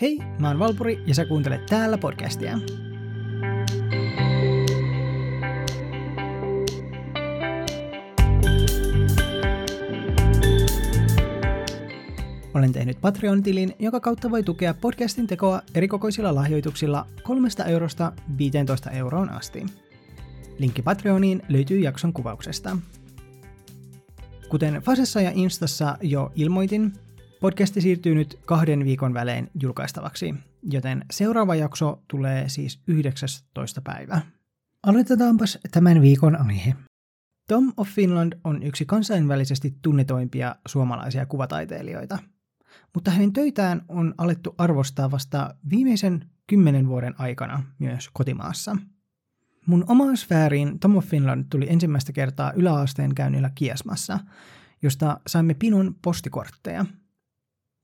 Hei, mä oon Valpuri ja sä kuuntelet täällä podcastia. Olen tehnyt Patreon-tilin, joka kautta voi tukea podcastin tekoa erikokoisilla lahjoituksilla 3 eurosta 15 euroon asti. Linkki Patreoniin löytyy jakson kuvauksesta. Kuten Fasessa ja Instassa jo ilmoitin, podcasti siirtyy nyt kahden viikon välein julkaistavaksi, joten seuraava jakso tulee siis 19. päivä. Aloitetaanpas tämän viikon aihe. Tom of Finland on yksi kansainvälisesti tunnetoimpia suomalaisia kuvataiteilijoita, mutta hänen töitään on alettu arvostaa vasta viimeisen kymmenen vuoden aikana myös kotimaassa – Mun omaan sfääriin Tom of Finland tuli ensimmäistä kertaa yläasteen käynnillä Kiasmassa, josta saimme pinon postikortteja.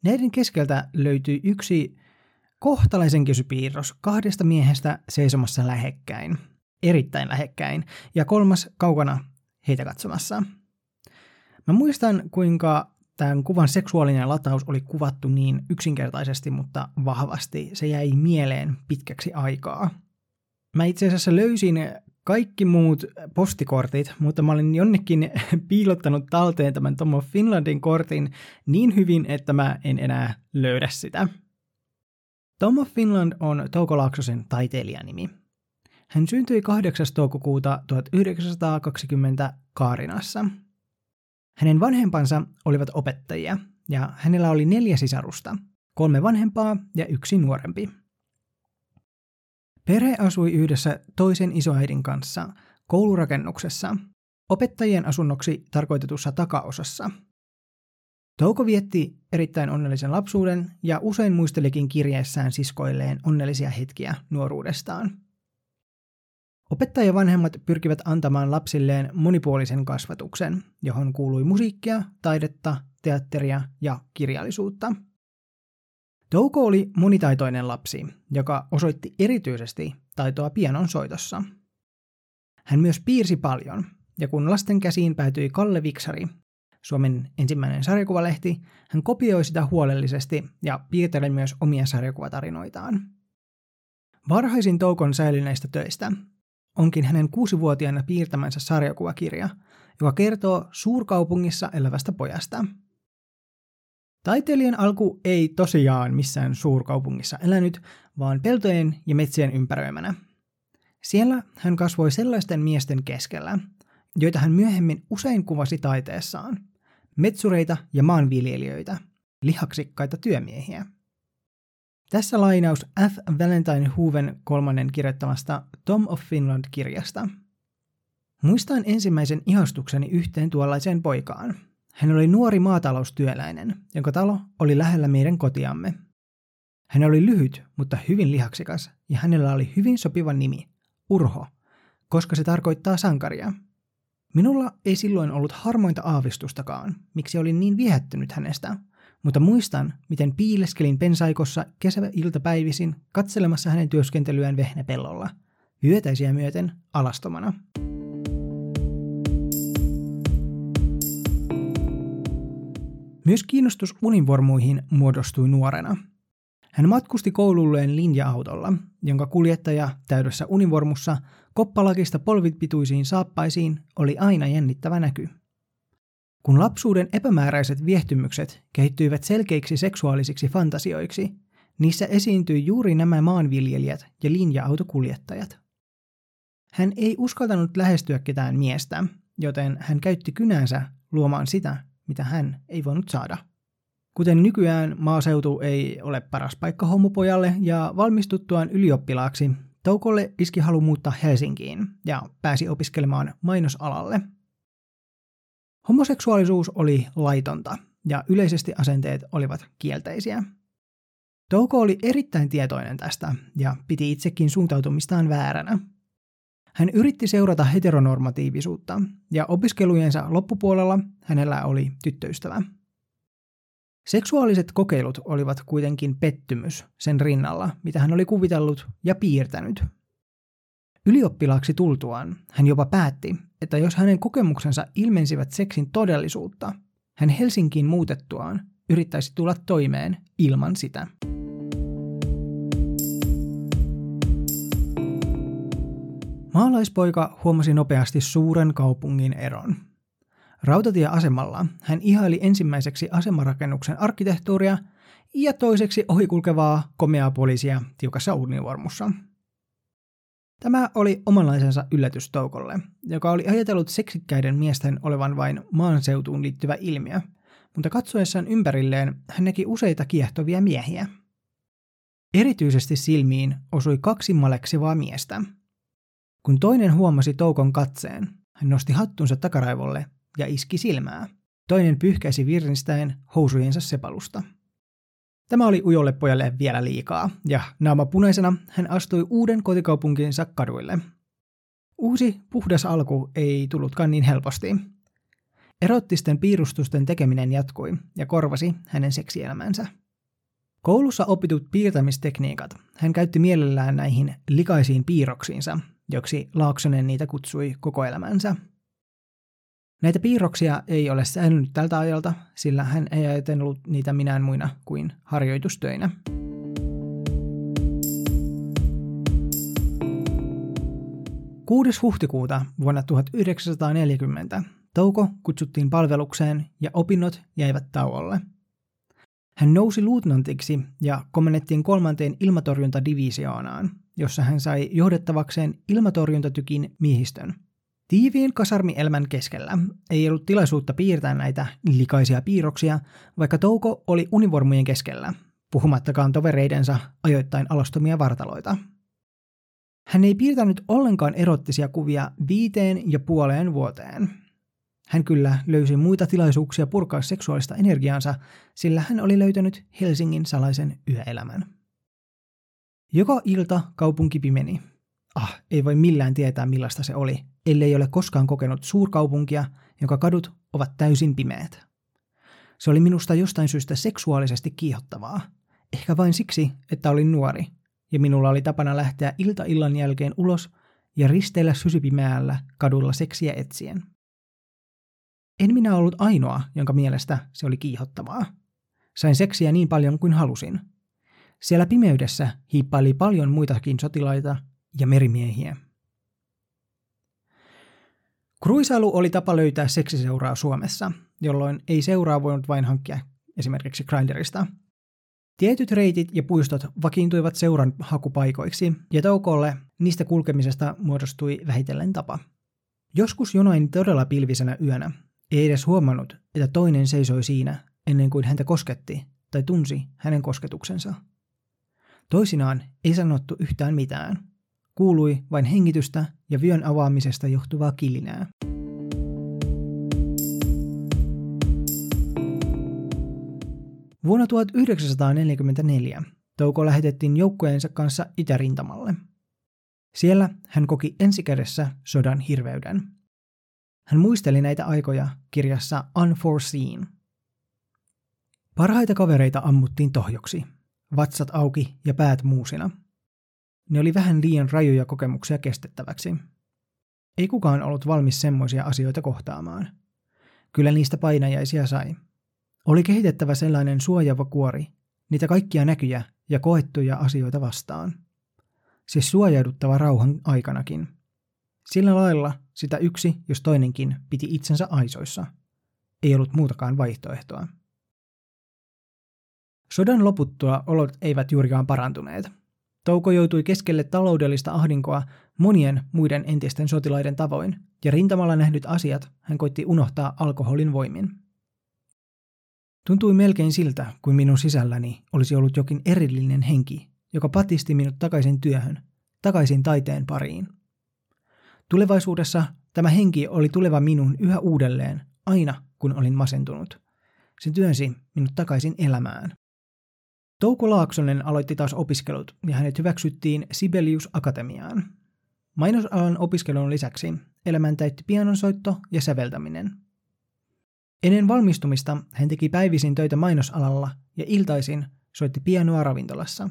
Näiden keskeltä löytyi yksi kohtalaisen kysypiirros kahdesta miehestä seisomassa lähekkäin, erittäin lähekkäin, ja kolmas kaukana heitä katsomassa. Mä muistan, kuinka tämän kuvan seksuaalinen lataus oli kuvattu niin yksinkertaisesti, mutta vahvasti. Se jäi mieleen pitkäksi aikaa – Mä itse asiassa löysin kaikki muut postikortit, mutta mä olin jonnekin piilottanut talteen tämän Tom of Finlandin kortin niin hyvin, että mä en enää löydä sitä. Tom of Finland on Touko Laaksosen taiteilijanimi. Hän syntyi 8. toukokuuta 1920 Kaarinassa. Hänen vanhempansa olivat opettajia ja hänellä oli neljä sisarusta, kolme vanhempaa ja yksi nuorempi. Perhe asui yhdessä toisen isoäidin kanssa koulurakennuksessa, opettajien asunnoksi tarkoitetussa takaosassa. Touko vietti erittäin onnellisen lapsuuden ja usein muistelikin kirjeessään siskoilleen onnellisia hetkiä nuoruudestaan. Opettajavanhemmat pyrkivät antamaan lapsilleen monipuolisen kasvatuksen, johon kuului musiikkia, taidetta, teatteria ja kirjallisuutta – Touko oli monitaitoinen lapsi, joka osoitti erityisesti taitoa pianon soitossa. Hän myös piirsi paljon, ja kun lasten käsiin päätyi Kalle Viksari, Suomen ensimmäinen sarjakuvalehti, hän kopioi sitä huolellisesti ja piirteli myös omia sarjakuvatarinoitaan. Varhaisin Toukon säilyneistä töistä onkin hänen kuusivuotiaana piirtämänsä sarjakuvakirja, joka kertoo suurkaupungissa elävästä pojasta – Taiteilijan alku ei tosiaan missään suurkaupungissa elänyt, vaan peltojen ja metsien ympäröimänä. Siellä hän kasvoi sellaisten miesten keskellä, joita hän myöhemmin usein kuvasi taiteessaan. Metsureita ja maanviljelijöitä, lihaksikkaita työmiehiä. Tässä lainaus F. Valentine Hooven kolmannen kirjoittamasta Tom of Finland-kirjasta. Muistan ensimmäisen ihastukseni yhteen tuollaiseen poikaan – hän oli nuori maataloustyöläinen, jonka talo oli lähellä meidän kotiamme. Hän oli lyhyt, mutta hyvin lihaksikas, ja hänellä oli hyvin sopiva nimi, Urho, koska se tarkoittaa sankaria. Minulla ei silloin ollut harmointa aavistustakaan, miksi olin niin viehättynyt hänestä, mutta muistan, miten piileskelin pensaikossa kesäiltapäivisin katselemassa hänen työskentelyään vehnäpellolla, vyötäisiä myöten alastomana. Myös kiinnostus univormuihin muodostui nuorena. Hän matkusti koululleen linja-autolla, jonka kuljettaja täydessä univormussa koppalakista polvipituisiin saappaisiin oli aina jännittävä näky. Kun lapsuuden epämääräiset viehtymykset kehittyivät selkeiksi seksuaalisiksi fantasioiksi, niissä esiintyi juuri nämä maanviljelijät ja linja-autokuljettajat. Hän ei uskaltanut lähestyä ketään miestä, joten hän käytti kynänsä luomaan sitä, mitä hän ei voinut saada. Kuten nykyään maaseutu ei ole paras paikka homopojalle ja valmistuttuaan ylioppilaaksi Toukolle iski halu muuttaa Helsinkiin ja pääsi opiskelemaan mainosalalle. Homoseksuaalisuus oli laitonta ja yleisesti asenteet olivat kielteisiä. Touko oli erittäin tietoinen tästä ja piti itsekin suuntautumistaan vääränä – hän yritti seurata heteronormatiivisuutta, ja opiskelujensa loppupuolella hänellä oli tyttöystävä. Seksuaaliset kokeilut olivat kuitenkin pettymys sen rinnalla, mitä hän oli kuvitellut ja piirtänyt. Ylioppilaaksi tultuaan hän jopa päätti, että jos hänen kokemuksensa ilmensivät seksin todellisuutta, hän Helsinkiin muutettuaan yrittäisi tulla toimeen ilman sitä. Maalaispoika huomasi nopeasti suuren kaupungin eron. Rautatieasemalla hän ihaili ensimmäiseksi asemarakennuksen arkkitehtuuria ja toiseksi ohikulkevaa komeaa poliisia tiukassa univormussa. Tämä oli omanlaisensa yllätys Toukolle, joka oli ajatellut seksikkäiden miesten olevan vain maanseutuun liittyvä ilmiö, mutta katsoessaan ympärilleen hän näki useita kiehtovia miehiä. Erityisesti silmiin osui kaksi maleksivaa miestä. Kun toinen huomasi Toukon katseen, hän nosti hattunsa takaraivolle ja iski silmää. Toinen pyyhkäisi virnistäen housujensa sepalusta. Tämä oli ujolle pojalle vielä liikaa, ja naama punaisena hän astui uuden kotikaupunkinsa kaduille. Uusi puhdas alku ei tullutkaan niin helposti. Erottisten piirustusten tekeminen jatkui ja korvasi hänen seksielämänsä. Koulussa opitut piirtämistekniikat hän käytti mielellään näihin likaisiin piirroksiinsa, joksi Laaksonen niitä kutsui koko elämänsä – Näitä piirroksia ei ole säilynyt tältä ajalta, sillä hän ei ajatellut niitä minään muina kuin harjoitustöinä. Kuudes huhtikuuta vuonna 1940 Touko kutsuttiin palvelukseen ja opinnot jäivät tauolle. Hän nousi luutnantiksi ja komennettiin kolmanteen ilmatorjuntadivisioonaan, jossa hän sai johdettavakseen ilmatorjuntatykin miehistön – Tiiviin kasarmielämän keskellä ei ollut tilaisuutta piirtää näitä likaisia piirroksia, vaikka Touko oli univormujen keskellä, puhumattakaan tovereidensa ajoittain alastomia vartaloita. Hän ei piirtänyt ollenkaan erottisia kuvia viiteen ja puoleen vuoteen. Hän kyllä löysi muita tilaisuuksia purkaa seksuaalista energiaansa, sillä hän oli löytänyt Helsingin salaisen yöelämän. Joka ilta kaupunki pimeni. Ah, ei voi millään tietää millaista se oli, ellei ole koskaan kokenut suurkaupunkia, jonka kadut ovat täysin pimeät. Se oli minusta jostain syystä seksuaalisesti kiihottavaa. Ehkä vain siksi, että olin nuori, ja minulla oli tapana lähteä ilta-illan jälkeen ulos ja risteillä sysypimeällä kadulla seksiä etsien. En minä ollut ainoa, jonka mielestä se oli kiihottavaa. Sain seksiä niin paljon kuin halusin. Siellä pimeydessä hiippaili paljon muitakin sotilaita ja merimiehiä. Kruisailu oli tapa löytää seksiseuraa Suomessa, jolloin ei seuraa voinut vain hankkia esimerkiksi Grinderista. Tietyt reitit ja puistot vakiintuivat seuran hakupaikoiksi, ja Toukolle niistä kulkemisesta muodostui vähitellen tapa. Joskus jonain todella pilvisenä yönä ei edes huomannut, että toinen seisoi siinä ennen kuin häntä kosketti tai tunsi hänen kosketuksensa. Toisinaan ei sanottu yhtään mitään – Kuului vain hengitystä ja vyön avaamisesta johtuvaa kilinää. Vuonna 1944 Touko lähetettiin joukkojensa kanssa itärintamalle. Siellä hän koki ensikädessä sodan hirveyden. Hän muisteli näitä aikoja kirjassa Unforeseen. Parhaita kavereita ammuttiin tohjoksi, vatsat auki ja päät muusina – ne oli vähän liian rajuja kokemuksia kestettäväksi. Ei kukaan ollut valmis semmoisia asioita kohtaamaan. Kyllä niistä painajaisia sai. Oli kehitettävä sellainen suojava kuori, niitä kaikkia näkyjä ja koettuja asioita vastaan. Siis suojauduttava rauhan aikanakin. Sillä lailla sitä yksi, jos toinenkin, piti itsensä aisoissa. Ei ollut muutakaan vaihtoehtoa. Sodan loputtua olot eivät juurikaan parantuneet – Touko joutui keskelle taloudellista ahdinkoa monien muiden entisten sotilaiden tavoin, ja rintamalla nähdyt asiat hän koitti unohtaa alkoholin voimin. Tuntui melkein siltä, kuin minun sisälläni olisi ollut jokin erillinen henki, joka patisti minut takaisin työhön, takaisin taiteen pariin. Tulevaisuudessa tämä henki oli tuleva minun yhä uudelleen, aina kun olin masentunut. Se työnsi minut takaisin elämään. Touko Laaksonen aloitti taas opiskelut ja hänet hyväksyttiin Sibelius Akatemiaan. Mainosalan opiskelun lisäksi elämän täytti pianonsoitto ja säveltäminen. Ennen valmistumista hän teki päivisin töitä mainosalalla ja iltaisin soitti pianoa ravintolassa.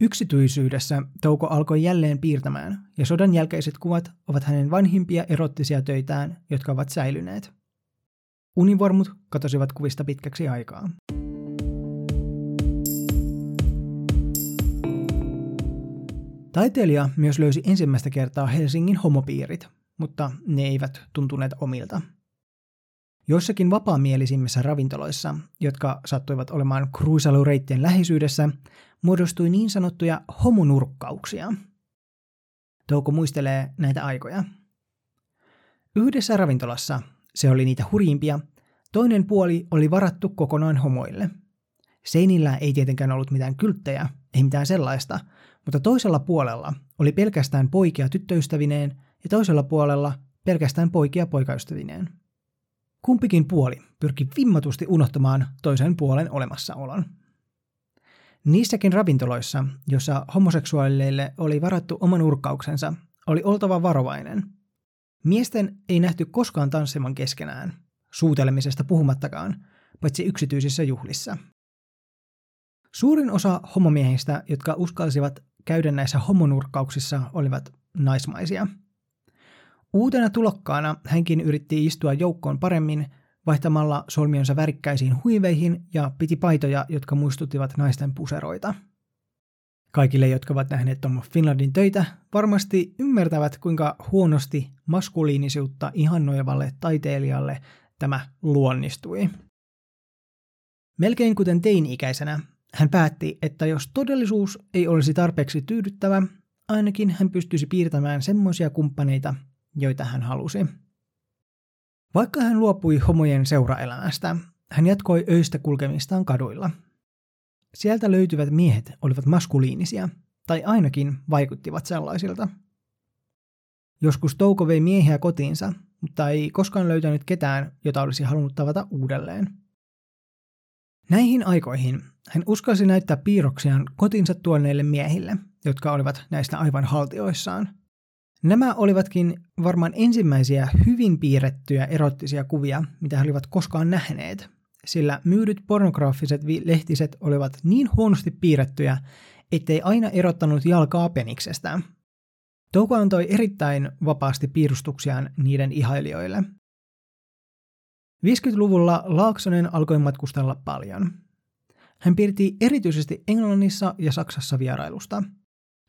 Yksityisyydessä Touko alkoi jälleen piirtämään, ja sodan jälkeiset kuvat ovat hänen vanhimpia erottisia töitään, jotka ovat säilyneet. Univormut katosivat kuvista pitkäksi aikaa. Taiteilija myös löysi ensimmäistä kertaa Helsingin homopiirit, mutta ne eivät tuntuneet omilta. Joissakin vapaamielisimmissä ravintoloissa, jotka sattuivat olemaan kruisalureittien läheisyydessä, muodostui niin sanottuja homonurkkauksia. Touko muistelee näitä aikoja. Yhdessä ravintolassa, se oli niitä hurjimpia, toinen puoli oli varattu kokonaan homoille. Seinillä ei tietenkään ollut mitään kylttejä, ei mitään sellaista, mutta toisella puolella oli pelkästään poikia tyttöystävineen ja toisella puolella pelkästään poikia poikaystävineen. Kumpikin puoli pyrki vimmatusti unohtamaan toisen puolen olemassaolon. Niissäkin ravintoloissa, jossa homoseksuaaleille oli varattu oman urkkauksensa, oli oltava varovainen. Miesten ei nähty koskaan tanssimaan keskenään, suutelemisesta puhumattakaan, paitsi yksityisissä juhlissa. Suurin osa homomiehistä, jotka uskalsivat käydä näissä homonurkkauksissa, olivat naismaisia. Uutena tulokkaana hänkin yritti istua joukkoon paremmin vaihtamalla solmionsa värikkäisiin huiveihin ja piti paitoja, jotka muistuttivat naisten puseroita. Kaikille, jotka ovat nähneet Tom Finlandin töitä, varmasti ymmärtävät, kuinka huonosti maskuliinisuutta ihannoivalle taiteilijalle tämä luonnistui. Melkein kuten teini-ikäisenä, hän päätti, että jos todellisuus ei olisi tarpeeksi tyydyttävä, ainakin hän pystyisi piirtämään semmoisia kumppaneita, joita hän halusi. Vaikka hän luopui homojen seuraelämästä, hän jatkoi öistä kulkemistaan kaduilla. Sieltä löytyvät miehet olivat maskuliinisia, tai ainakin vaikuttivat sellaisilta. Joskus Touko vei miehiä kotiinsa, mutta ei koskaan löytänyt ketään, jota olisi halunnut tavata uudelleen. Näihin aikoihin hän uskalsi näyttää piirroksiaan kotinsa tuoneille miehille, jotka olivat näistä aivan haltioissaan – Nämä olivatkin varmaan ensimmäisiä hyvin piirrettyjä erottisia kuvia, mitä he olivat koskaan nähneet, sillä myydyt pornograafiset lehtiset olivat niin huonosti piirrettyjä, ettei aina erottanut jalkaa peniksestä. Touko antoi erittäin vapaasti piirustuksiaan niiden ihailijoille. 50-luvulla Laaksonen alkoi matkustella paljon. Hän piirti erityisesti Englannissa ja Saksassa vierailusta –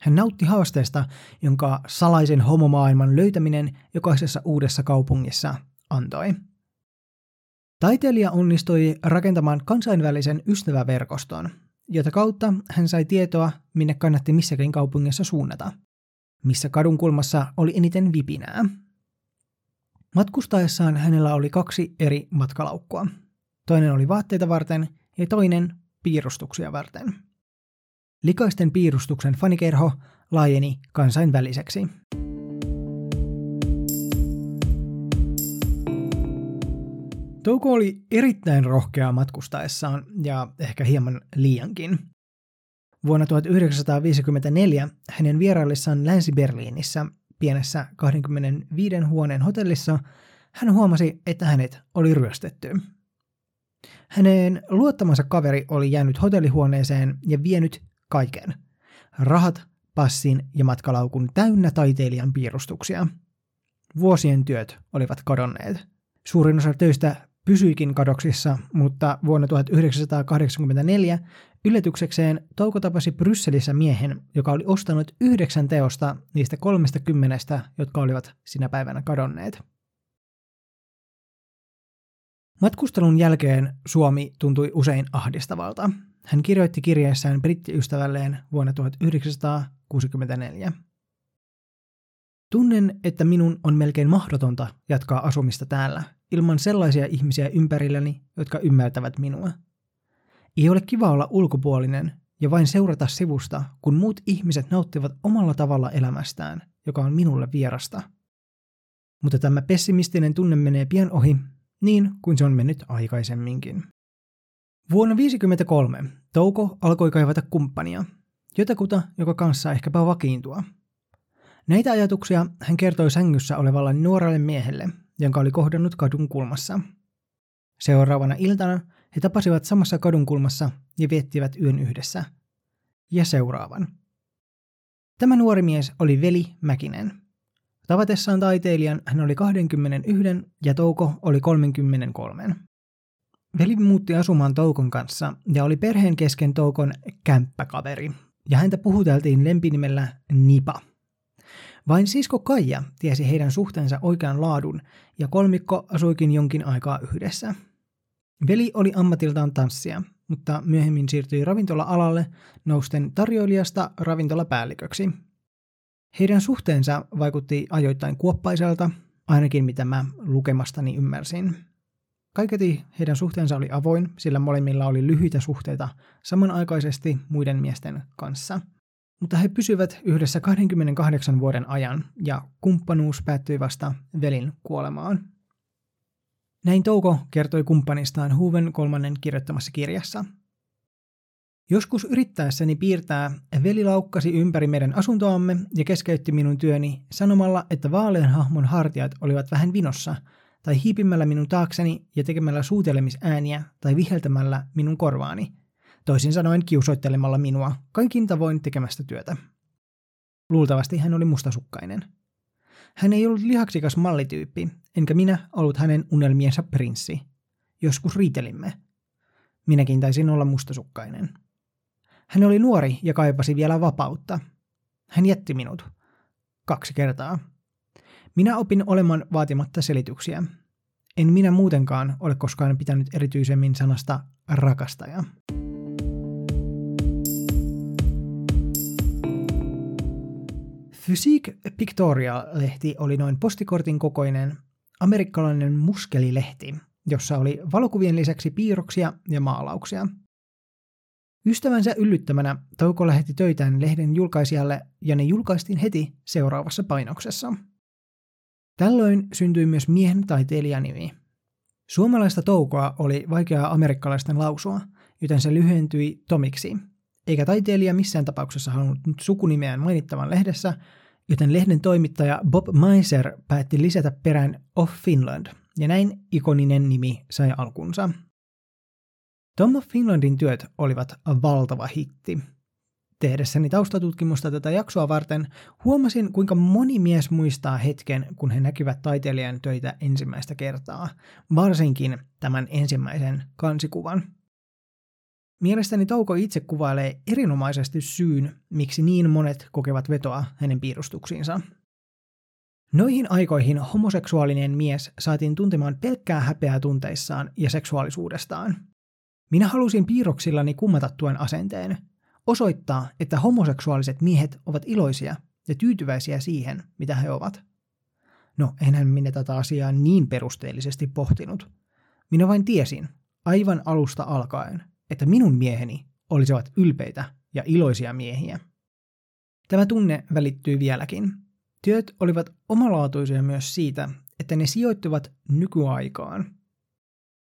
hän nautti haasteesta, jonka salaisen homomaailman löytäminen jokaisessa uudessa kaupungissa antoi. Taiteilija onnistui rakentamaan kansainvälisen ystäväverkoston, jota kautta hän sai tietoa, minne kannatti missäkin kaupungissa suunnata, missä kadunkulmassa oli eniten vipinää. Matkustaessaan hänellä oli kaksi eri matkalaukkua. Toinen oli vaatteita varten ja toinen piirustuksia varten. Likaisten piirustuksen fanikerho laajeni kansainväliseksi. Touko oli erittäin rohkea matkustaessaan ja ehkä hieman liiankin. Vuonna 1954 hänen vieraillessaan Länsi-Berliinissä pienessä 25 huoneen hotellissa hän huomasi, että hänet oli ryöstetty. Hänen luottamansa kaveri oli jäänyt hotellihuoneeseen ja vienyt kaiken. Rahat, passin ja matkalaukun täynnä taiteilijan piirustuksia. Vuosien työt olivat kadonneet. Suurin osa töistä pysyikin kadoksissa, mutta vuonna 1984 yllätyksekseen Touko tapasi Brysselissä miehen, joka oli ostanut yhdeksän teosta niistä kolmesta kymmenestä, jotka olivat sinä päivänä kadonneet. Matkustelun jälkeen Suomi tuntui usein ahdistavalta. Hän kirjoitti kirjeessään brittiystävälleen vuonna 1964. Tunnen, että minun on melkein mahdotonta jatkaa asumista täällä ilman sellaisia ihmisiä ympärilläni, jotka ymmärtävät minua. Ei ole kiva olla ulkopuolinen ja vain seurata sivusta, kun muut ihmiset nauttivat omalla tavalla elämästään, joka on minulle vierasta. Mutta tämä pessimistinen tunne menee pian ohi, niin kuin se on mennyt aikaisemminkin. Vuonna 1953 Touko alkoi kaivata kumppania, jotakuta, joka kanssa ehkäpä vakiintua. Näitä ajatuksia hän kertoi sängyssä olevalle nuorelle miehelle, jonka oli kohdannut kadun kulmassa. Seuraavana iltana he tapasivat samassa kadun kulmassa ja viettivät yön yhdessä. Ja seuraavan. Tämä nuori mies oli Veli Mäkinen. Tavatessaan taiteilijan hän oli 21 ja Touko oli 33. Veli muutti asumaan Toukon kanssa ja oli perheen kesken Toukon kämppäkaveri, ja häntä puhuteltiin lempinimellä Nipa. Vain sisko Kaija tiesi heidän suhteensa oikean laadun, ja kolmikko asuikin jonkin aikaa yhdessä. Veli oli ammatiltaan tanssia, mutta myöhemmin siirtyi ravintola-alalle nousten tarjoilijasta ravintolapäälliköksi. Heidän suhteensa vaikutti ajoittain kuoppaiselta, ainakin mitä mä lukemastani ymmärsin. Kaiketi heidän suhteensa oli avoin, sillä molemmilla oli lyhyitä suhteita samanaikaisesti muiden miesten kanssa. Mutta he pysyvät yhdessä 28 vuoden ajan ja kumppanuus päättyi vasta velin kuolemaan. Näin Touko kertoi kumppanistaan Huven kolmannen kirjoittamassa kirjassa. Joskus yrittäessäni piirtää veli laukkasi ympäri meidän asuntoamme ja keskeytti minun työni sanomalla, että vaalean hahmon hartiat olivat vähän vinossa – tai hiipimällä minun taakseni ja tekemällä suutelemisääniä tai viheltämällä minun korvaani, toisin sanoen kiusoittelemalla minua kaikin tavoin tekemästä työtä. Luultavasti hän oli mustasukkainen. Hän ei ollut lihaksikas mallityyppi, enkä minä ollut hänen unelmiensa prinssi. Joskus riitelimme. Minäkin taisin olla mustasukkainen. Hän oli nuori ja kaipasi vielä vapautta. Hän jätti minut. Kaksi kertaa. Minä opin olemaan vaatimatta selityksiä. En minä muutenkaan ole koskaan pitänyt erityisemmin sanasta rakastaja. Physique Pictorial-lehti oli noin postikortin kokoinen amerikkalainen muskelilehti, jossa oli valokuvien lisäksi piirroksia ja maalauksia. Ystävänsä yllyttämänä Touko lähetti töitään lehden julkaisijalle ja ne julkaistiin heti seuraavassa painoksessa – Tällöin syntyi myös miehen taiteilijanimi. Suomalaista toukoa oli vaikeaa amerikkalaisten lausua, joten se lyhentyi Tomiksi, eikä taiteilija missään tapauksessa halunnut sukunimeään mainittavan lehdessä, joten lehden toimittaja Bob Meiser päätti lisätä perään Of Finland, ja näin ikoninen nimi sai alkunsa. Tom of Finlandin työt olivat valtava hitti, Tehdessäni taustatutkimusta tätä jaksoa varten huomasin, kuinka moni mies muistaa hetken, kun he näkivät taiteilijan töitä ensimmäistä kertaa, varsinkin tämän ensimmäisen kansikuvan. Mielestäni Touko itse kuvailee erinomaisesti syyn, miksi niin monet kokevat vetoa hänen piirustuksiinsa. Noihin aikoihin homoseksuaalinen mies saatiin tuntemaan pelkkää häpeää tunteissaan ja seksuaalisuudestaan. Minä halusin piirroksillani kummata tuen asenteen – osoittaa, että homoseksuaaliset miehet ovat iloisia ja tyytyväisiä siihen, mitä he ovat. No, enhän minä tätä asiaa niin perusteellisesti pohtinut. Minä vain tiesin, aivan alusta alkaen, että minun mieheni olisivat ylpeitä ja iloisia miehiä. Tämä tunne välittyy vieläkin. Työt olivat omalaatuisia myös siitä, että ne sijoittuvat nykyaikaan –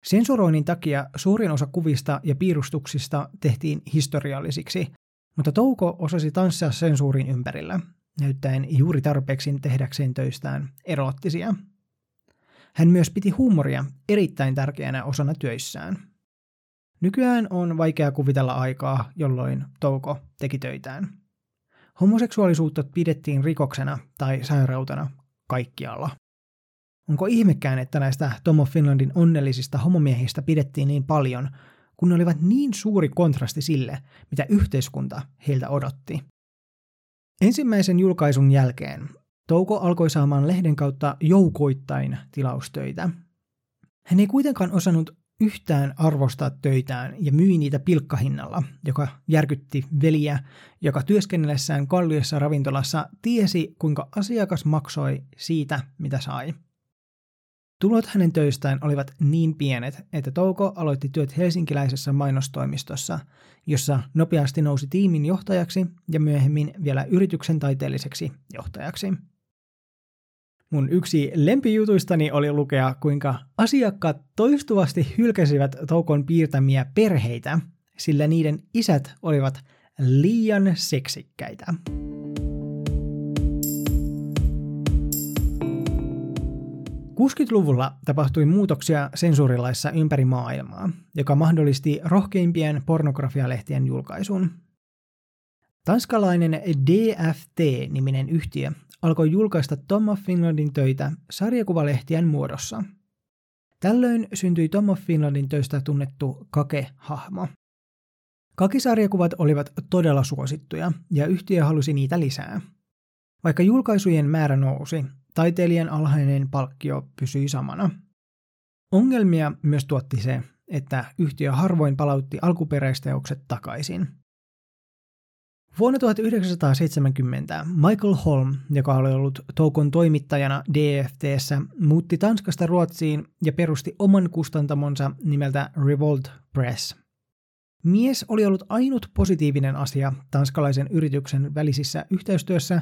Sensuroinnin takia suurin osa kuvista ja piirustuksista tehtiin historiallisiksi, mutta Touko osasi tanssia sensuurin ympärillä, näyttäen juuri tarpeeksi tehdäkseen töistään eroottisia. Hän myös piti huumoria erittäin tärkeänä osana työissään. Nykyään on vaikea kuvitella aikaa, jolloin Touko teki töitään. Homoseksuaalisuutta pidettiin rikoksena tai sairautena kaikkialla. Onko ihmekään, että näistä Tom of Finlandin onnellisista homomiehistä pidettiin niin paljon, kun ne olivat niin suuri kontrasti sille, mitä yhteiskunta heiltä odotti? Ensimmäisen julkaisun jälkeen Touko alkoi saamaan lehden kautta joukoittain tilaustöitä. Hän ei kuitenkaan osannut yhtään arvostaa töitään ja myi niitä pilkkahinnalla, joka järkytti veliä, joka työskennellessään kalliossa ravintolassa tiesi, kuinka asiakas maksoi siitä, mitä sai – Tulot hänen töistään olivat niin pienet, että Touko aloitti työt helsinkiläisessä mainostoimistossa, jossa nopeasti nousi tiimin johtajaksi ja myöhemmin vielä yrityksen taiteelliseksi johtajaksi. Mun yksi lempijutuistani oli lukea, kuinka asiakkaat toistuvasti hylkäsivät Toukon piirtämiä perheitä, sillä niiden isät olivat liian seksikkäitä. 60-luvulla tapahtui muutoksia sensuurilaissa ympäri maailmaa, joka mahdollisti rohkeimpien pornografialehtien julkaisun. Tanskalainen DFT-niminen yhtiö alkoi julkaista Tom of Finlandin töitä sarjakuvalehtien muodossa. Tällöin syntyi Tom of Finlandin töistä tunnettu Kake-hahmo. Kakisarjakuvat olivat todella suosittuja ja yhtiö halusi niitä lisää. Vaikka julkaisujen määrä nousi, taiteilijan alhainen palkkio pysyi samana. Ongelmia myös tuotti se, että yhtiö harvoin palautti alkuperäisteokset takaisin. Vuonna 1970 Michael Holm, joka oli ollut Toukon toimittajana DFTssä, muutti Tanskasta Ruotsiin ja perusti oman kustantamonsa nimeltä Revolt Press. Mies oli ollut ainut positiivinen asia tanskalaisen yrityksen välisissä yhteistyössä,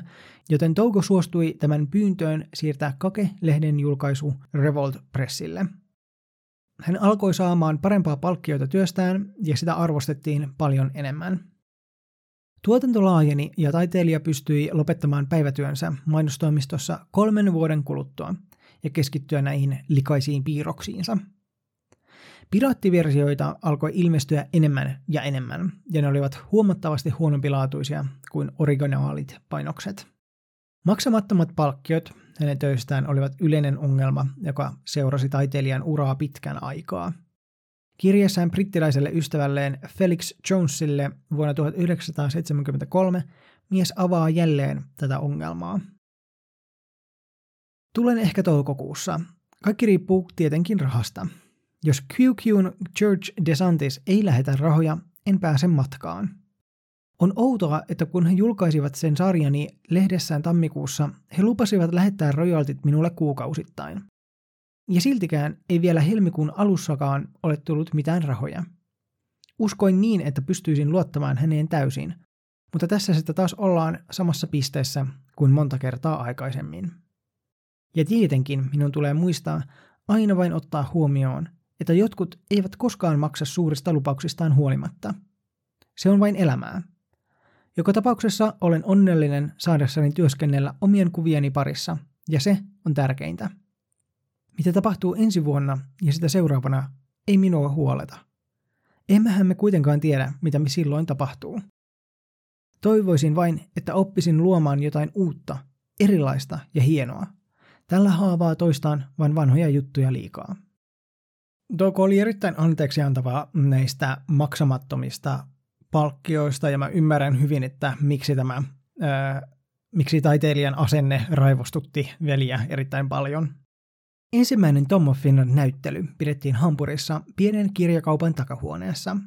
joten Touko suostui tämän pyyntöön siirtää Kake-lehden julkaisu Revolt Pressille. Hän alkoi saamaan parempaa palkkioita työstään ja sitä arvostettiin paljon enemmän – Tuotanto laajeni ja taiteilija pystyi lopettamaan päivätyönsä mainostoimistossa kolmen vuoden kuluttua ja keskittyä näihin likaisiin piirroksiinsa. Piraattiversioita alkoi ilmestyä enemmän ja enemmän, ja ne olivat huomattavasti huonompilaatuisia kuin originaalit painokset. Maksamattomat palkkiot hänen töistään olivat yleinen ongelma, joka seurasi taiteilijan uraa pitkän aikaa – Kirjeessään brittiläiselle ystävälleen Felix Jonesille vuonna 1973 mies avaa jälleen tätä ongelmaa. Tulen ehkä toukokuussa. Kaikki riippuu tietenkin rahasta. Jos QQn George DeSantis ei lähetä rahoja, en pääse matkaan. On outoa, että kun he julkaisivat sen sarjani lehdessään tammikuussa, he lupasivat lähettää royaltit minulle kuukausittain. Ja siltikään ei vielä helmikuun alussakaan ole tullut mitään rahoja. Uskoin niin, että pystyisin luottamaan häneen täysin, mutta tässä sitten taas ollaan samassa pisteessä kuin monta kertaa aikaisemmin. Ja tietenkin minun tulee muistaa aina vain ottaa huomioon, että jotkut eivät koskaan maksa suurista lupauksistaan huolimatta. Se on vain elämää. Joka tapauksessa olen onnellinen saadessani työskennellä omien kuvieni parissa, ja se on tärkeintä. Mitä tapahtuu ensi vuonna ja sitä seuraavana, ei minua huoleta. Emmehän me kuitenkaan tiedä, mitä me silloin tapahtuu. Toivoisin vain, että oppisin luomaan jotain uutta, erilaista ja hienoa. Tällä haavaa toistaan vain vanhoja juttuja liikaa. Doko oli erittäin anteeksi antavaa näistä maksamattomista palkkioista ja mä ymmärrän hyvin, että miksi tämä, ää, miksi taiteilijan asenne raivostutti veliä erittäin paljon. Ensimmäinen Tom of Finland-näyttely pidettiin Hampurissa pienen kirjakaupan takahuoneessa.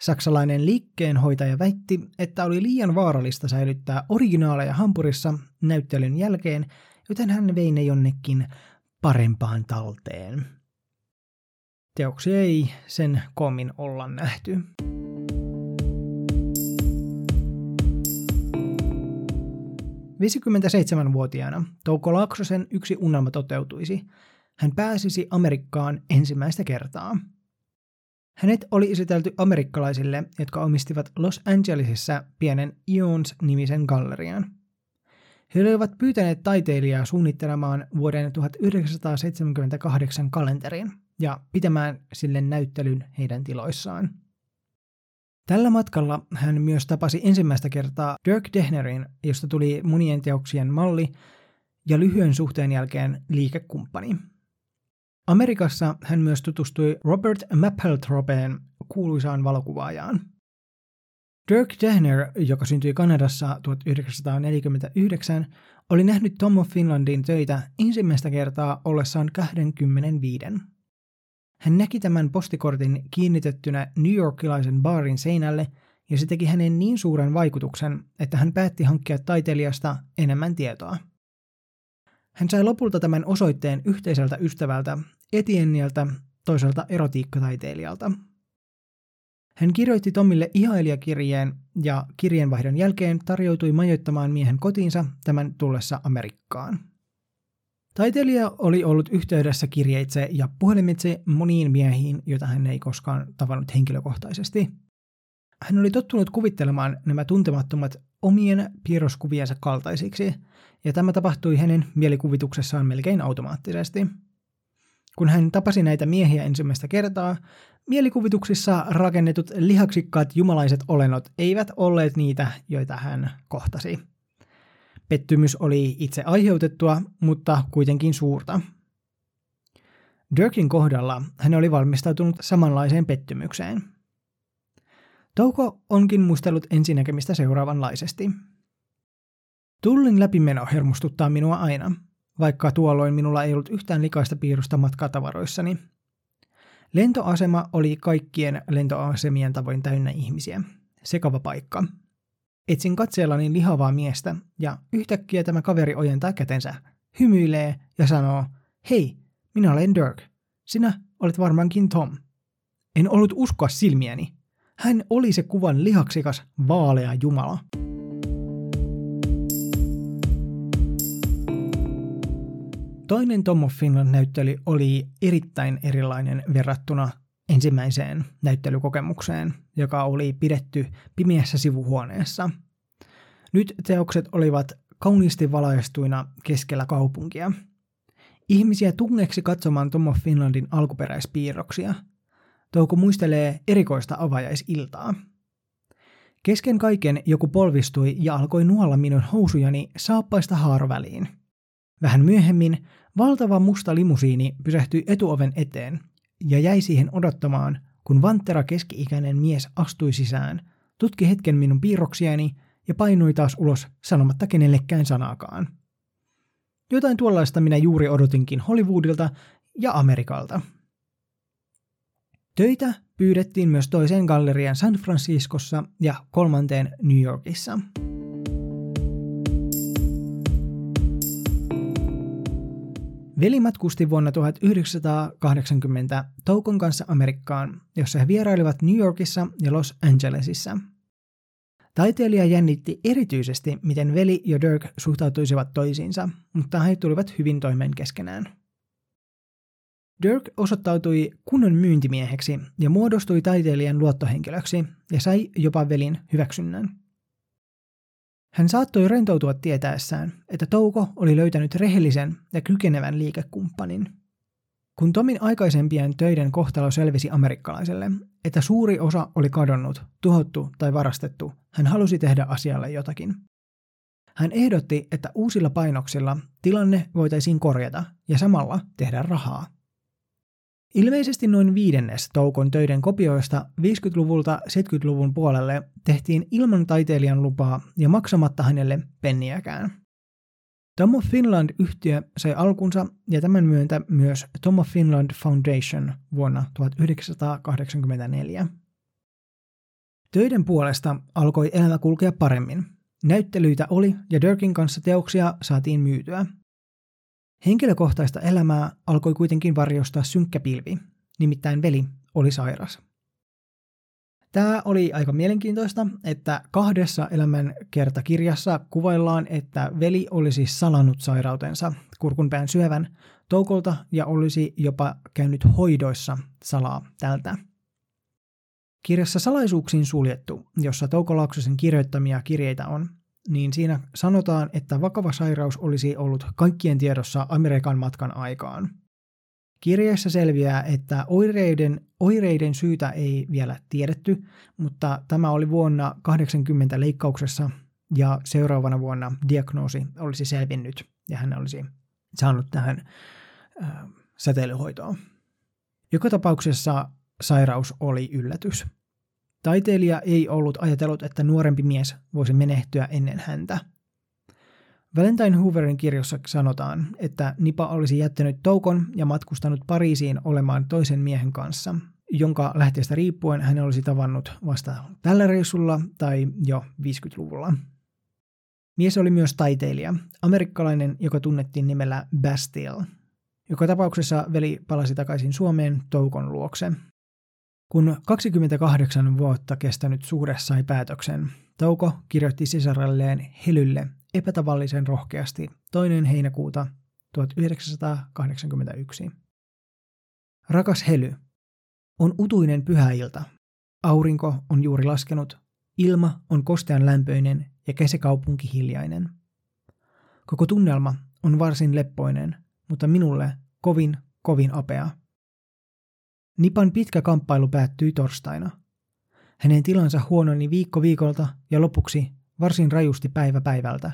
Saksalainen liikkeenhoitaja väitti, että oli liian vaarallista säilyttää originaaleja Hampurissa näyttelyn jälkeen, joten hän vei ne jonnekin parempaan talteen. Teoksia ei sen komin olla nähty. 57-vuotiaana Touko Laaksosen yksi unelma toteutuisi. Hän pääsisi Amerikkaan ensimmäistä kertaa. Hänet oli esitelty amerikkalaisille, jotka omistivat Los Angelesissa pienen Ions-nimisen gallerian. He olivat pyytäneet taiteilijaa suunnittelemaan vuoden 1978 kalenterin ja pitämään sille näyttelyn heidän tiloissaan. Tällä matkalla hän myös tapasi ensimmäistä kertaa Dirk Dehnerin, josta tuli monien teoksien malli ja lyhyen suhteen jälkeen liikekumppani. Amerikassa hän myös tutustui Robert Mapplethorpeen kuuluisaan valokuvaajaan. Dirk Dehner, joka syntyi Kanadassa 1949, oli nähnyt Tom of Finlandin töitä ensimmäistä kertaa ollessaan 25. Hän näki tämän postikortin kiinnitettynä New Yorkilaisen baarin seinälle ja se teki hänen niin suuren vaikutuksen, että hän päätti hankkia taiteilijasta enemmän tietoa. Hän sai lopulta tämän osoitteen yhteiseltä ystävältä Etienniltä, toiselta erotiikkataiteilijalta. Hän kirjoitti Tomille ihailijakirjeen ja kirjeenvaihdon jälkeen tarjoutui majoittamaan miehen kotiinsa tämän tullessa Amerikkaan. Taiteilija oli ollut yhteydessä kirjeitse ja puhelimitse moniin miehiin, joita hän ei koskaan tavannut henkilökohtaisesti. Hän oli tottunut kuvittelemaan nämä tuntemattomat omien piirroskuviensa kaltaisiksi, ja tämä tapahtui hänen mielikuvituksessaan melkein automaattisesti. Kun hän tapasi näitä miehiä ensimmäistä kertaa, mielikuvituksissa rakennetut lihaksikkaat jumalaiset olennot eivät olleet niitä, joita hän kohtasi – Pettymys oli itse aiheutettua, mutta kuitenkin suurta. Dirkin kohdalla hän oli valmistautunut samanlaiseen pettymykseen. Touko onkin muistellut ensinäkemistä seuraavanlaisesti. Tullin läpimeno hermostuttaa minua aina, vaikka tuolloin minulla ei ollut yhtään likaista piirusta matkatavaroissani. Lentoasema oli kaikkien lentoasemien tavoin täynnä ihmisiä. Sekava paikka. Etsin katseellani lihavaa miestä, ja yhtäkkiä tämä kaveri ojentaa kätensä, hymyilee ja sanoo, hei, minä olen Dirk. Sinä olet varmaankin Tom. En ollut uskoa silmiäni. Hän oli se kuvan lihaksikas, vaalea jumala. Toinen Tom of Finland-näyttely oli erittäin erilainen verrattuna ensimmäiseen näyttelykokemukseen, joka oli pidetty pimeässä sivuhuoneessa. Nyt teokset olivat kauniisti valaistuina keskellä kaupunkia. Ihmisiä tungeksi katsomaan Tom of Finlandin alkuperäispiirroksia. Touko muistelee erikoista avajaisiltaa. Kesken kaiken joku polvistui ja alkoi nuolla minun housujani saappaista haaroväliin. Vähän myöhemmin valtava musta limusiini pysähtyi etuoven eteen ja jäi siihen odottamaan, kun vantera keski-ikäinen mies astui sisään, tutki hetken minun piirroksiani ja painui taas ulos sanomatta kenellekään sanaakaan. Jotain tuollaista minä juuri odotinkin Hollywoodilta ja Amerikalta. Töitä pyydettiin myös toiseen gallerian San Franciscossa ja kolmanteen New Yorkissa. Veli matkusti vuonna 1980 Toukon kanssa Amerikkaan, jossa he vierailivat New Yorkissa ja Los Angelesissa. Taiteilija jännitti erityisesti, miten veli ja Dirk suhtautuisivat toisiinsa, mutta he tulivat hyvin toimeen keskenään. Dirk osoittautui kunnon myyntimieheksi ja muodostui taiteilijan luottohenkilöksi ja sai jopa velin hyväksynnän. Hän saattoi rentoutua tietäessään, että Touko oli löytänyt rehellisen ja kykenevän liikekumppanin. Kun Tomin aikaisempien töiden kohtalo selvisi amerikkalaiselle, että suuri osa oli kadonnut, tuhottu tai varastettu, hän halusi tehdä asialle jotakin. Hän ehdotti, että uusilla painoksilla tilanne voitaisiin korjata ja samalla tehdä rahaa. Ilmeisesti noin viidennes Toukon töiden kopioista 50-luvulta 70-luvun puolelle tehtiin ilman taiteilijan lupaa ja maksamatta hänelle penniäkään. Tom of Finland-yhtiö sai alkunsa ja tämän myöntä myös Tom of Finland Foundation vuonna 1984. Töiden puolesta alkoi elämä kulkea paremmin. Näyttelyitä oli ja Dirkin kanssa teoksia saatiin myytyä – Henkilökohtaista elämää alkoi kuitenkin varjostaa synkkä pilvi, nimittäin veli oli sairas. Tämä oli aika mielenkiintoista, että kahdessa elämänkertakirjassa kuvaillaan, että veli olisi salannut sairautensa kurkunpään syövän toukolta ja olisi jopa käynyt hoidoissa salaa tältä. Kirjassa Salaisuuksiin suljettu, jossa Touko Laaksosen kirjoittamia kirjeitä on, niin siinä sanotaan, että vakava sairaus olisi ollut kaikkien tiedossa Amerikan matkan aikaan. Kirjeessä selviää, että oireiden, oireiden syytä ei vielä tiedetty, mutta tämä oli vuonna 80 leikkauksessa ja seuraavana vuonna diagnoosi olisi selvinnyt ja hän olisi saanut tähän äh, säteilyhoitoon. Joka tapauksessa sairaus oli yllätys. Taiteilija ei ollut ajatellut, että nuorempi mies voisi menehtyä ennen häntä. Valentine Hooverin kirjossa sanotaan, että Nipa olisi jättänyt toukon ja matkustanut Pariisiin olemaan toisen miehen kanssa, jonka lähteestä riippuen hän olisi tavannut vasta tällä reissulla tai jo 50-luvulla. Mies oli myös taiteilija, amerikkalainen, joka tunnettiin nimellä Bastille. Joka tapauksessa veli palasi takaisin Suomeen Toukon luokse – kun 28 vuotta kestänyt suhde sai päätöksen, Touko kirjoitti sisarelleen Helylle epätavallisen rohkeasti toinen heinäkuuta 1981. Rakas Hely, on utuinen pyhäilta. Aurinko on juuri laskenut, ilma on kostean lämpöinen ja kesäkaupunki hiljainen. Koko tunnelma on varsin leppoinen, mutta minulle kovin, kovin apea. Nipan pitkä kamppailu päättyi torstaina. Hänen tilansa huononi viikko viikolta ja lopuksi varsin rajusti päivä päivältä,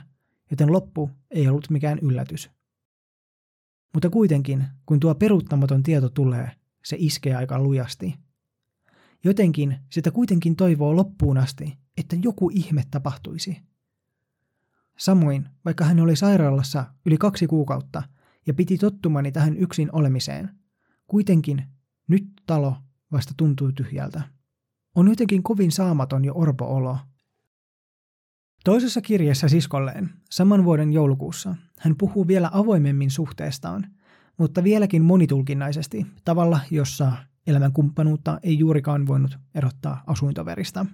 joten loppu ei ollut mikään yllätys. Mutta kuitenkin, kun tuo peruuttamaton tieto tulee, se iskee aika lujasti. Jotenkin sitä kuitenkin toivoo loppuun asti, että joku ihme tapahtuisi. Samoin, vaikka hän oli sairaalassa yli kaksi kuukautta ja piti tottumani tähän yksin olemiseen, kuitenkin nyt talo vasta tuntuu tyhjältä. On jotenkin kovin saamaton jo orpo-olo. Toisessa kirjassa siskolleen, saman vuoden joulukuussa, hän puhuu vielä avoimemmin suhteestaan, mutta vieläkin monitulkinnaisesti, tavalla, jossa elämän kumppanuutta ei juurikaan voinut erottaa asuintoverista.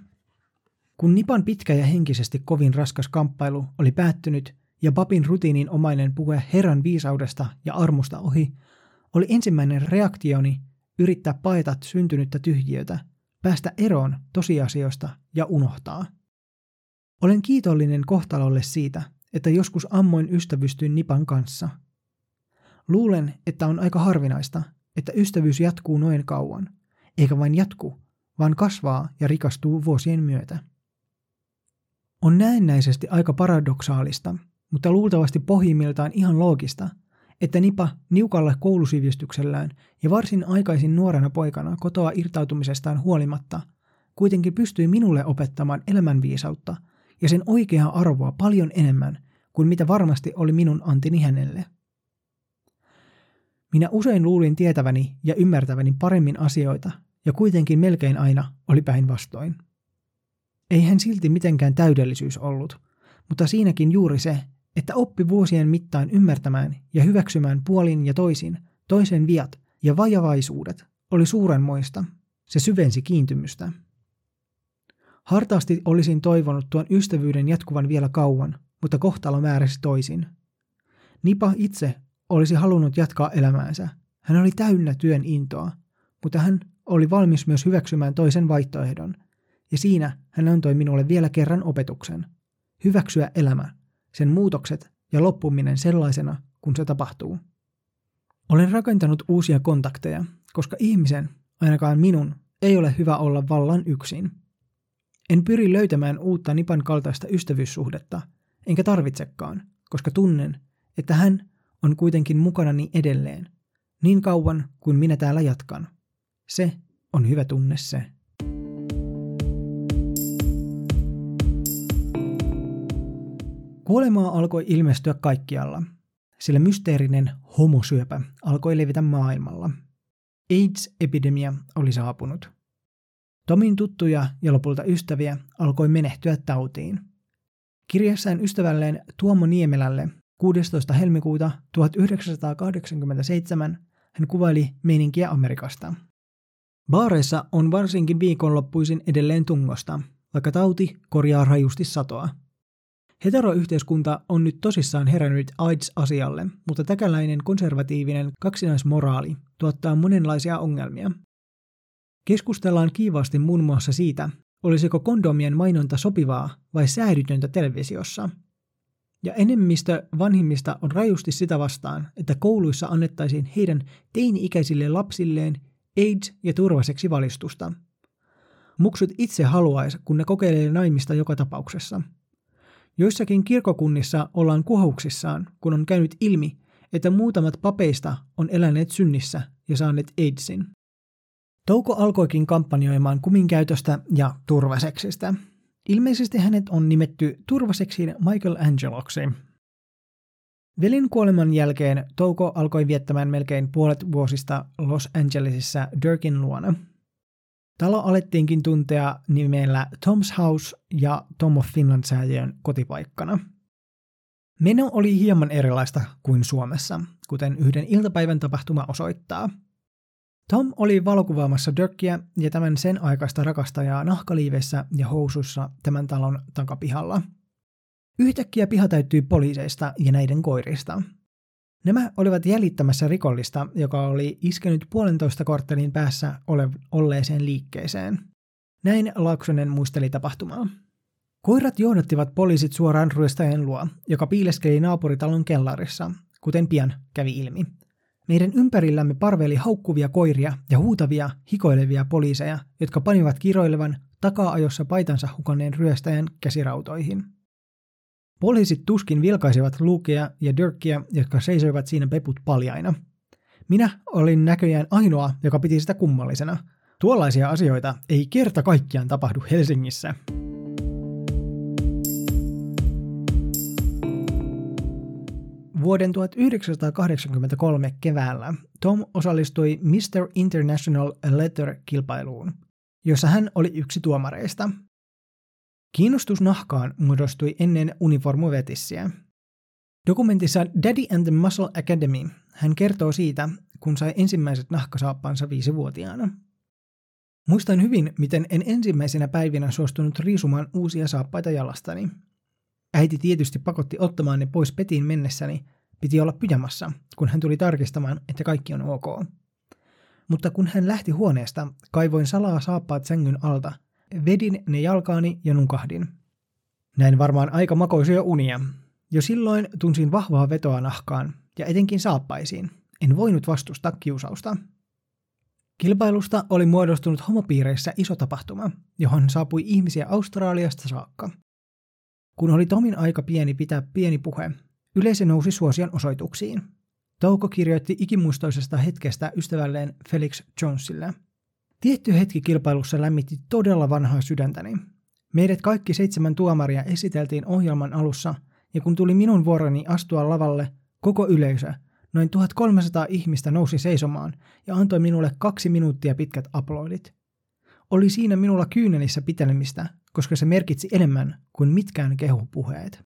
Kun Nipan pitkä ja henkisesti kovin raskas kamppailu oli päättynyt ja papin rutiinin omainen puhe Herran viisaudesta ja armosta ohi, oli ensimmäinen reaktioni yrittää paeta syntynyttä tyhjiötä, päästä eroon tosiasioista ja unohtaa. Olen kiitollinen kohtalolle siitä, että joskus ammoin ystävystyin Nipan kanssa. Luulen, että on aika harvinaista, että ystävyys jatkuu noin kauan, eikä vain jatku, vaan kasvaa ja rikastuu vuosien myötä. On näennäisesti aika paradoksaalista, mutta luultavasti pohjimmiltaan ihan loogista, että Nipa niukalla koulusivistyksellään ja varsin aikaisin nuorena poikana kotoa irtautumisestaan huolimatta kuitenkin pystyi minulle opettamaan elämänviisautta ja sen oikeaa arvoa paljon enemmän kuin mitä varmasti oli minun antini hänelle. Minä usein luulin tietäväni ja ymmärtäväni paremmin asioita, ja kuitenkin melkein aina oli päinvastoin. Ei hän silti mitenkään täydellisyys ollut, mutta siinäkin juuri se, että oppi vuosien mittaan ymmärtämään ja hyväksymään puolin ja toisin toisen viat ja vajavaisuudet oli suurenmoista. Se syvensi kiintymystä. Hartaasti olisin toivonut tuon ystävyyden jatkuvan vielä kauan, mutta kohtalo määräsi toisin. Nipa itse olisi halunnut jatkaa elämäänsä. Hän oli täynnä työn intoa, mutta hän oli valmis myös hyväksymään toisen vaihtoehdon, ja siinä hän antoi minulle vielä kerran opetuksen. Hyväksyä elämä, sen muutokset ja loppuminen sellaisena, kun se tapahtuu. Olen rakentanut uusia kontakteja, koska ihmisen, ainakaan minun, ei ole hyvä olla vallan yksin. En pyri löytämään uutta Nipan kaltaista ystävyyssuhdetta, enkä tarvitsekaan, koska tunnen, että hän on kuitenkin mukanani edelleen, niin kauan kuin minä täällä jatkan. Se on hyvä tunne se. Kuolemaa alkoi ilmestyä kaikkialla, sillä mysteerinen homosyöpä alkoi levitä maailmalla. AIDS-epidemia oli saapunut. Tomin tuttuja ja lopulta ystäviä alkoi menehtyä tautiin. Kirjassaan ystävälleen Tuomo Niemelälle 16. helmikuuta 1987 hän kuvaili meininkiä Amerikasta. Baareissa on varsinkin viikonloppuisin edelleen tungosta, vaikka tauti korjaa rajusti satoa. Heteroyhteiskunta on nyt tosissaan herännyt AIDS-asialle, mutta täkäläinen konservatiivinen kaksinaismoraali tuottaa monenlaisia ongelmia. Keskustellaan kiivaasti muun muassa siitä, olisiko kondomien mainonta sopivaa vai säädytöntä televisiossa – ja enemmistö vanhimmista on rajusti sitä vastaan, että kouluissa annettaisiin heidän teini-ikäisille lapsilleen AIDS- ja turvaseksi valistusta. Muksut itse haluaisi, kun ne kokeilee naimista joka tapauksessa. Joissakin kirkokunnissa ollaan kuhauksissaan, kun on käynyt ilmi, että muutamat papeista on eläneet synnissä ja saaneet AIDSin. Touko alkoikin kampanjoimaan kuminkäytöstä ja turvaseksistä – Ilmeisesti hänet on nimetty turvaseksiin Michael Angeloksi. Velin kuoleman jälkeen Touko alkoi viettämään melkein puolet vuosista Los Angelesissa Dirkin luona. Talo alettiinkin tuntea nimellä Tom's House ja Tom of Finland säätiön kotipaikkana. Meno oli hieman erilaista kuin Suomessa, kuten yhden iltapäivän tapahtuma osoittaa – Tom oli valokuvaamassa Dirkia ja tämän sen aikaista rakastajaa nahkaliiveissä ja housussa tämän talon takapihalla. Yhtäkkiä piha täyttyi poliiseista ja näiden koirista. Nämä olivat jäljittämässä rikollista, joka oli iskenyt puolentoista korttelin päässä ole- olleeseen liikkeeseen. Näin Laaksonen muisteli tapahtumaa. Koirat johdattivat poliisit suoraan ryöstäjän luo, joka piileskeli naapuritalon kellarissa, kuten pian kävi ilmi. Meidän ympärillämme parveli haukkuvia koiria ja huutavia, hikoilevia poliiseja, jotka panivat kiroilevan takaa-ajossa paitansa hukanneen ryöstäjän käsirautoihin. Poliisit tuskin vilkaisivat Lukea ja Dirkia, jotka seisoivat siinä peput paljaina. Minä olin näköjään ainoa, joka piti sitä kummallisena. Tuollaisia asioita ei kerta kaikkiaan tapahdu Helsingissä. Vuoden 1983 keväällä Tom osallistui Mr. International Letter-kilpailuun, jossa hän oli yksi tuomareista. Kiinnostus nahkaan muodostui ennen uniformuvetissiä. Dokumentissa Daddy and the Muscle Academy hän kertoo siitä, kun sai ensimmäiset nahkasaappansa viisivuotiaana. Muistan hyvin, miten en ensimmäisenä päivinä suostunut riisumaan uusia saappaita jalastani. Äiti tietysti pakotti ottamaan ne pois petiin mennessäni, piti olla pyjamassa, kun hän tuli tarkistamaan, että kaikki on ok. Mutta kun hän lähti huoneesta, kaivoin salaa saappaat sängyn alta, vedin ne jalkaani ja nukahdin. Näin varmaan aika makoisia unia. Jo silloin tunsin vahvaa vetoa nahkaan ja etenkin saappaisiin. En voinut vastustaa kiusausta. Kilpailusta oli muodostunut homopiireissä iso tapahtuma, johon saapui ihmisiä Australiasta saakka. Kun oli Tomin aika pieni pitää pieni puhe, yleisö nousi suosion osoituksiin. Touko kirjoitti ikimuistoisesta hetkestä ystävälleen Felix Jonesille. Tietty hetki kilpailussa lämmitti todella vanhaa sydäntäni. Meidät kaikki seitsemän tuomaria esiteltiin ohjelman alussa, ja kun tuli minun vuoroni astua lavalle, koko yleisö, noin 1300 ihmistä nousi seisomaan ja antoi minulle kaksi minuuttia pitkät aplodit. Oli siinä minulla kyynelissä pitelemistä, koska se merkitsi enemmän kuin mitkään kehupuheet.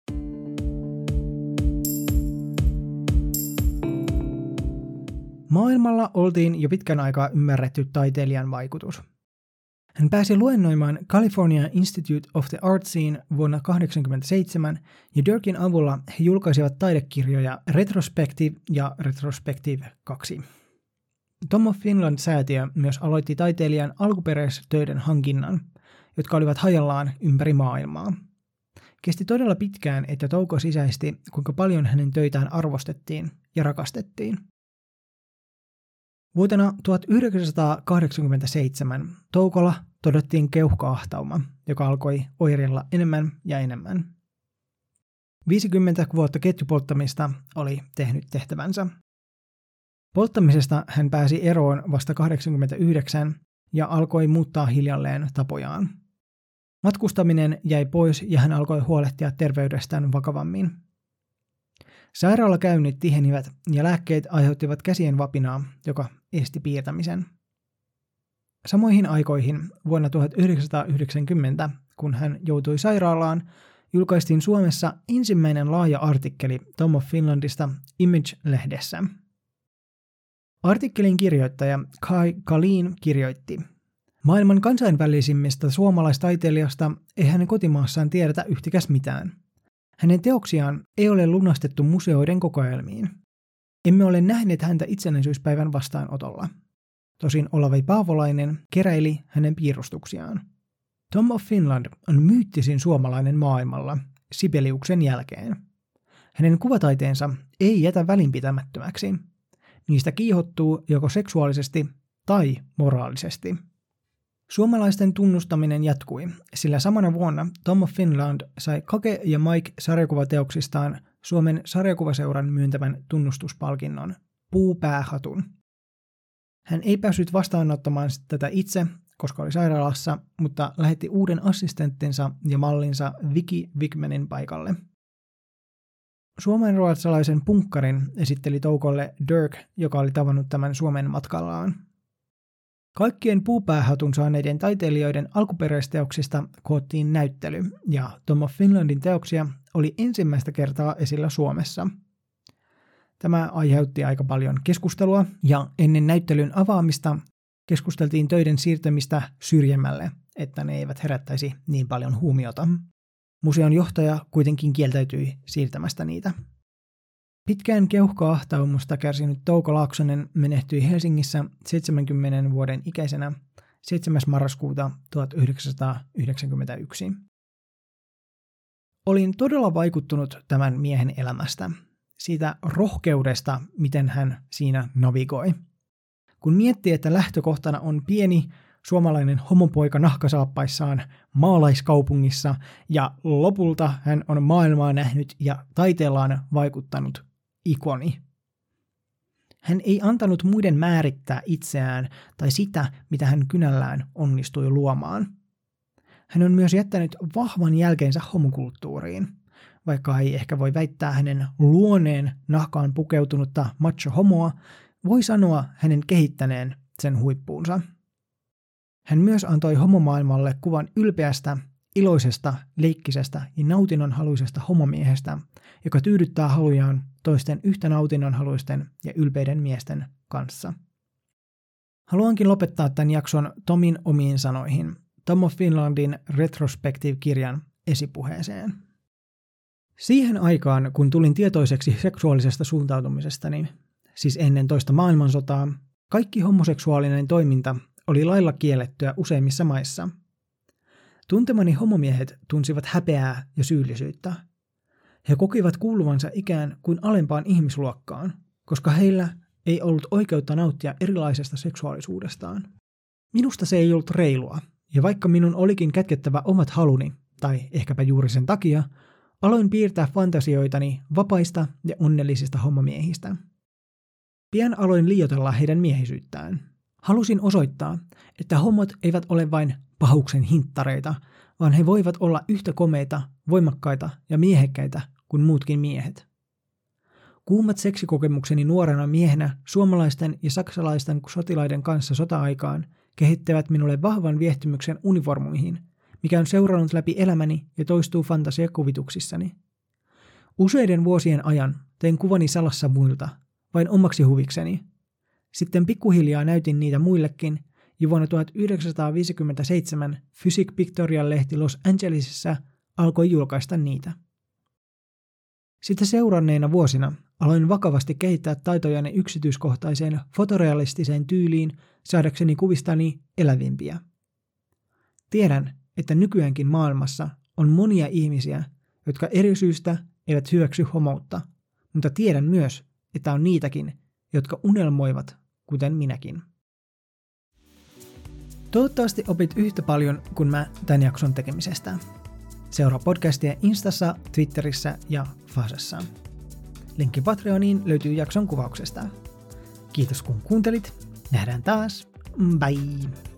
Maailmalla oltiin jo pitkän aikaa ymmärretty taiteilijan vaikutus. Hän pääsi luennoimaan California Institute of the Artsiin vuonna 1987 ja Dirkin avulla he julkaisivat taidekirjoja Retrospective ja Retrospective 2. Tom of Finland-säätiö myös aloitti taiteilijan alkuperäistöiden hankinnan, jotka olivat hajallaan ympäri maailmaa. Kesti todella pitkään, että Touko sisäisti, kuinka paljon hänen töitään arvostettiin ja rakastettiin. Vuotena 1987 toukolla todettiin keuhkoahtauma, joka alkoi oirilla enemmän ja enemmän. 50 vuotta ketjupolttamista oli tehnyt tehtävänsä. Polttamisesta hän pääsi eroon vasta 89 ja alkoi muuttaa hiljalleen tapojaan. Matkustaminen jäi pois ja hän alkoi huolehtia terveydestään vakavammin. Sairaalakäynnit tihenivät ja lääkkeet aiheuttivat käsien vapinaa, joka esti piirtämisen. Samoihin aikoihin vuonna 1990, kun hän joutui sairaalaan, julkaistiin Suomessa ensimmäinen laaja artikkeli Tom of Finlandista Image-lehdessä. Artikkelin kirjoittaja Kai Kalin kirjoitti, Maailman kansainvälisimmistä suomalaistaiteilijasta ei hänen kotimaassaan tiedetä yhtikäs mitään. Hänen teoksiaan ei ole lunastettu museoiden kokoelmiin. Emme ole nähneet häntä itsenäisyyspäivän vastaanotolla. Tosin Olavi Paavolainen keräili hänen piirustuksiaan. Tom of Finland on myyttisin suomalainen maailmalla Sibeliuksen jälkeen. Hänen kuvataiteensa ei jätä välinpitämättömäksi. Niistä kiihottuu joko seksuaalisesti tai moraalisesti. Suomalaisten tunnustaminen jatkui, sillä samana vuonna Tom of Finland sai Kake ja Mike sarjakuvateoksistaan Suomen sarjakuvaseuran myöntämän tunnustuspalkinnon, puupäähatun. Hän ei päässyt vastaanottamaan tätä itse, koska oli sairaalassa, mutta lähetti uuden assistenttinsa ja mallinsa Viki Wigmanin paikalle. Suomen ruotsalaisen punkkarin esitteli Toukolle Dirk, joka oli tavannut tämän Suomen matkallaan. Kaikkien puupäähatun saaneiden taiteilijoiden alkuperäisteoksista koottiin näyttely, ja Tom of Finlandin teoksia oli ensimmäistä kertaa esillä Suomessa. Tämä aiheutti aika paljon keskustelua, ja ennen näyttelyn avaamista keskusteltiin töiden siirtämistä syrjemmälle, että ne eivät herättäisi niin paljon huomiota. Museon johtaja kuitenkin kieltäytyi siirtämästä niitä. Pitkään keuhkoahtaumusta kärsinyt Touko Laaksonen menehtyi Helsingissä 70 vuoden ikäisenä 7. marraskuuta 1991. Olin todella vaikuttunut tämän miehen elämästä, siitä rohkeudesta, miten hän siinä navigoi. Kun miettii, että lähtökohtana on pieni suomalainen homopoika nahkasaappaissaan maalaiskaupungissa ja lopulta hän on maailmaa nähnyt ja taiteellaan vaikuttanut ikoni. Hän ei antanut muiden määrittää itseään tai sitä, mitä hän kynällään onnistui luomaan. Hän on myös jättänyt vahvan jälkeensä homokulttuuriin, vaikka ei ehkä voi väittää hänen luoneen nahkaan pukeutunutta macho-homoa, voi sanoa hänen kehittäneen sen huippuunsa. Hän myös antoi homomaailmalle kuvan ylpeästä, iloisesta, leikkisestä ja nautinnonhaluisesta homomiehestä, joka tyydyttää halujaan toisten yhtä nautinnonhaluisten ja ylpeiden miesten kanssa. Haluankin lopettaa tämän jakson Tomin omiin sanoihin, Tom of Finlandin Retrospective-kirjan esipuheeseen. Siihen aikaan, kun tulin tietoiseksi seksuaalisesta suuntautumisestani, siis ennen toista maailmansotaa, kaikki homoseksuaalinen toiminta oli lailla kiellettyä useimmissa maissa. Tuntemani homomiehet tunsivat häpeää ja syyllisyyttä. He kokivat kuuluvansa ikään kuin alempaan ihmisluokkaan, koska heillä ei ollut oikeutta nauttia erilaisesta seksuaalisuudestaan. Minusta se ei ollut reilua, ja vaikka minun olikin kätkettävä omat haluni, tai ehkäpä juuri sen takia, aloin piirtää fantasioitani vapaista ja onnellisista homomiehistä. Pian aloin liioitella heidän miehisyyttään. Halusin osoittaa, että homot eivät ole vain pahuksen hinttareita, vaan he voivat olla yhtä komeita, voimakkaita ja miehekkäitä kuin muutkin miehet. Kuumat seksikokemukseni nuorena miehenä suomalaisten ja saksalaisten sotilaiden kanssa sota-aikaan kehittävät minulle vahvan viehtymyksen uniformuihin, mikä on seurannut läpi elämäni ja toistuu fantasiakuvituksissani. Useiden vuosien ajan tein kuvani salassa muilta, vain omaksi huvikseni. Sitten pikkuhiljaa näytin niitä muillekin, ja vuonna 1957 Physic Pictorial-lehti Los Angelesissa alkoi julkaista niitä. Sitä seuranneina vuosina aloin vakavasti kehittää taitojani yksityiskohtaiseen fotorealistiseen tyyliin saadakseni kuvistani elävimpiä. Tiedän, että nykyäänkin maailmassa on monia ihmisiä, jotka eri syystä eivät hyväksy homoutta, mutta tiedän myös, että on niitäkin, jotka unelmoivat, kuten minäkin. Toivottavasti opit yhtä paljon kuin mä tämän jakson tekemisestä. Seuraa podcastia Instassa, Twitterissä ja Fasessa. Linkki Patreoniin löytyy jakson kuvauksesta. Kiitos kun kuuntelit. Nähdään taas. Bye!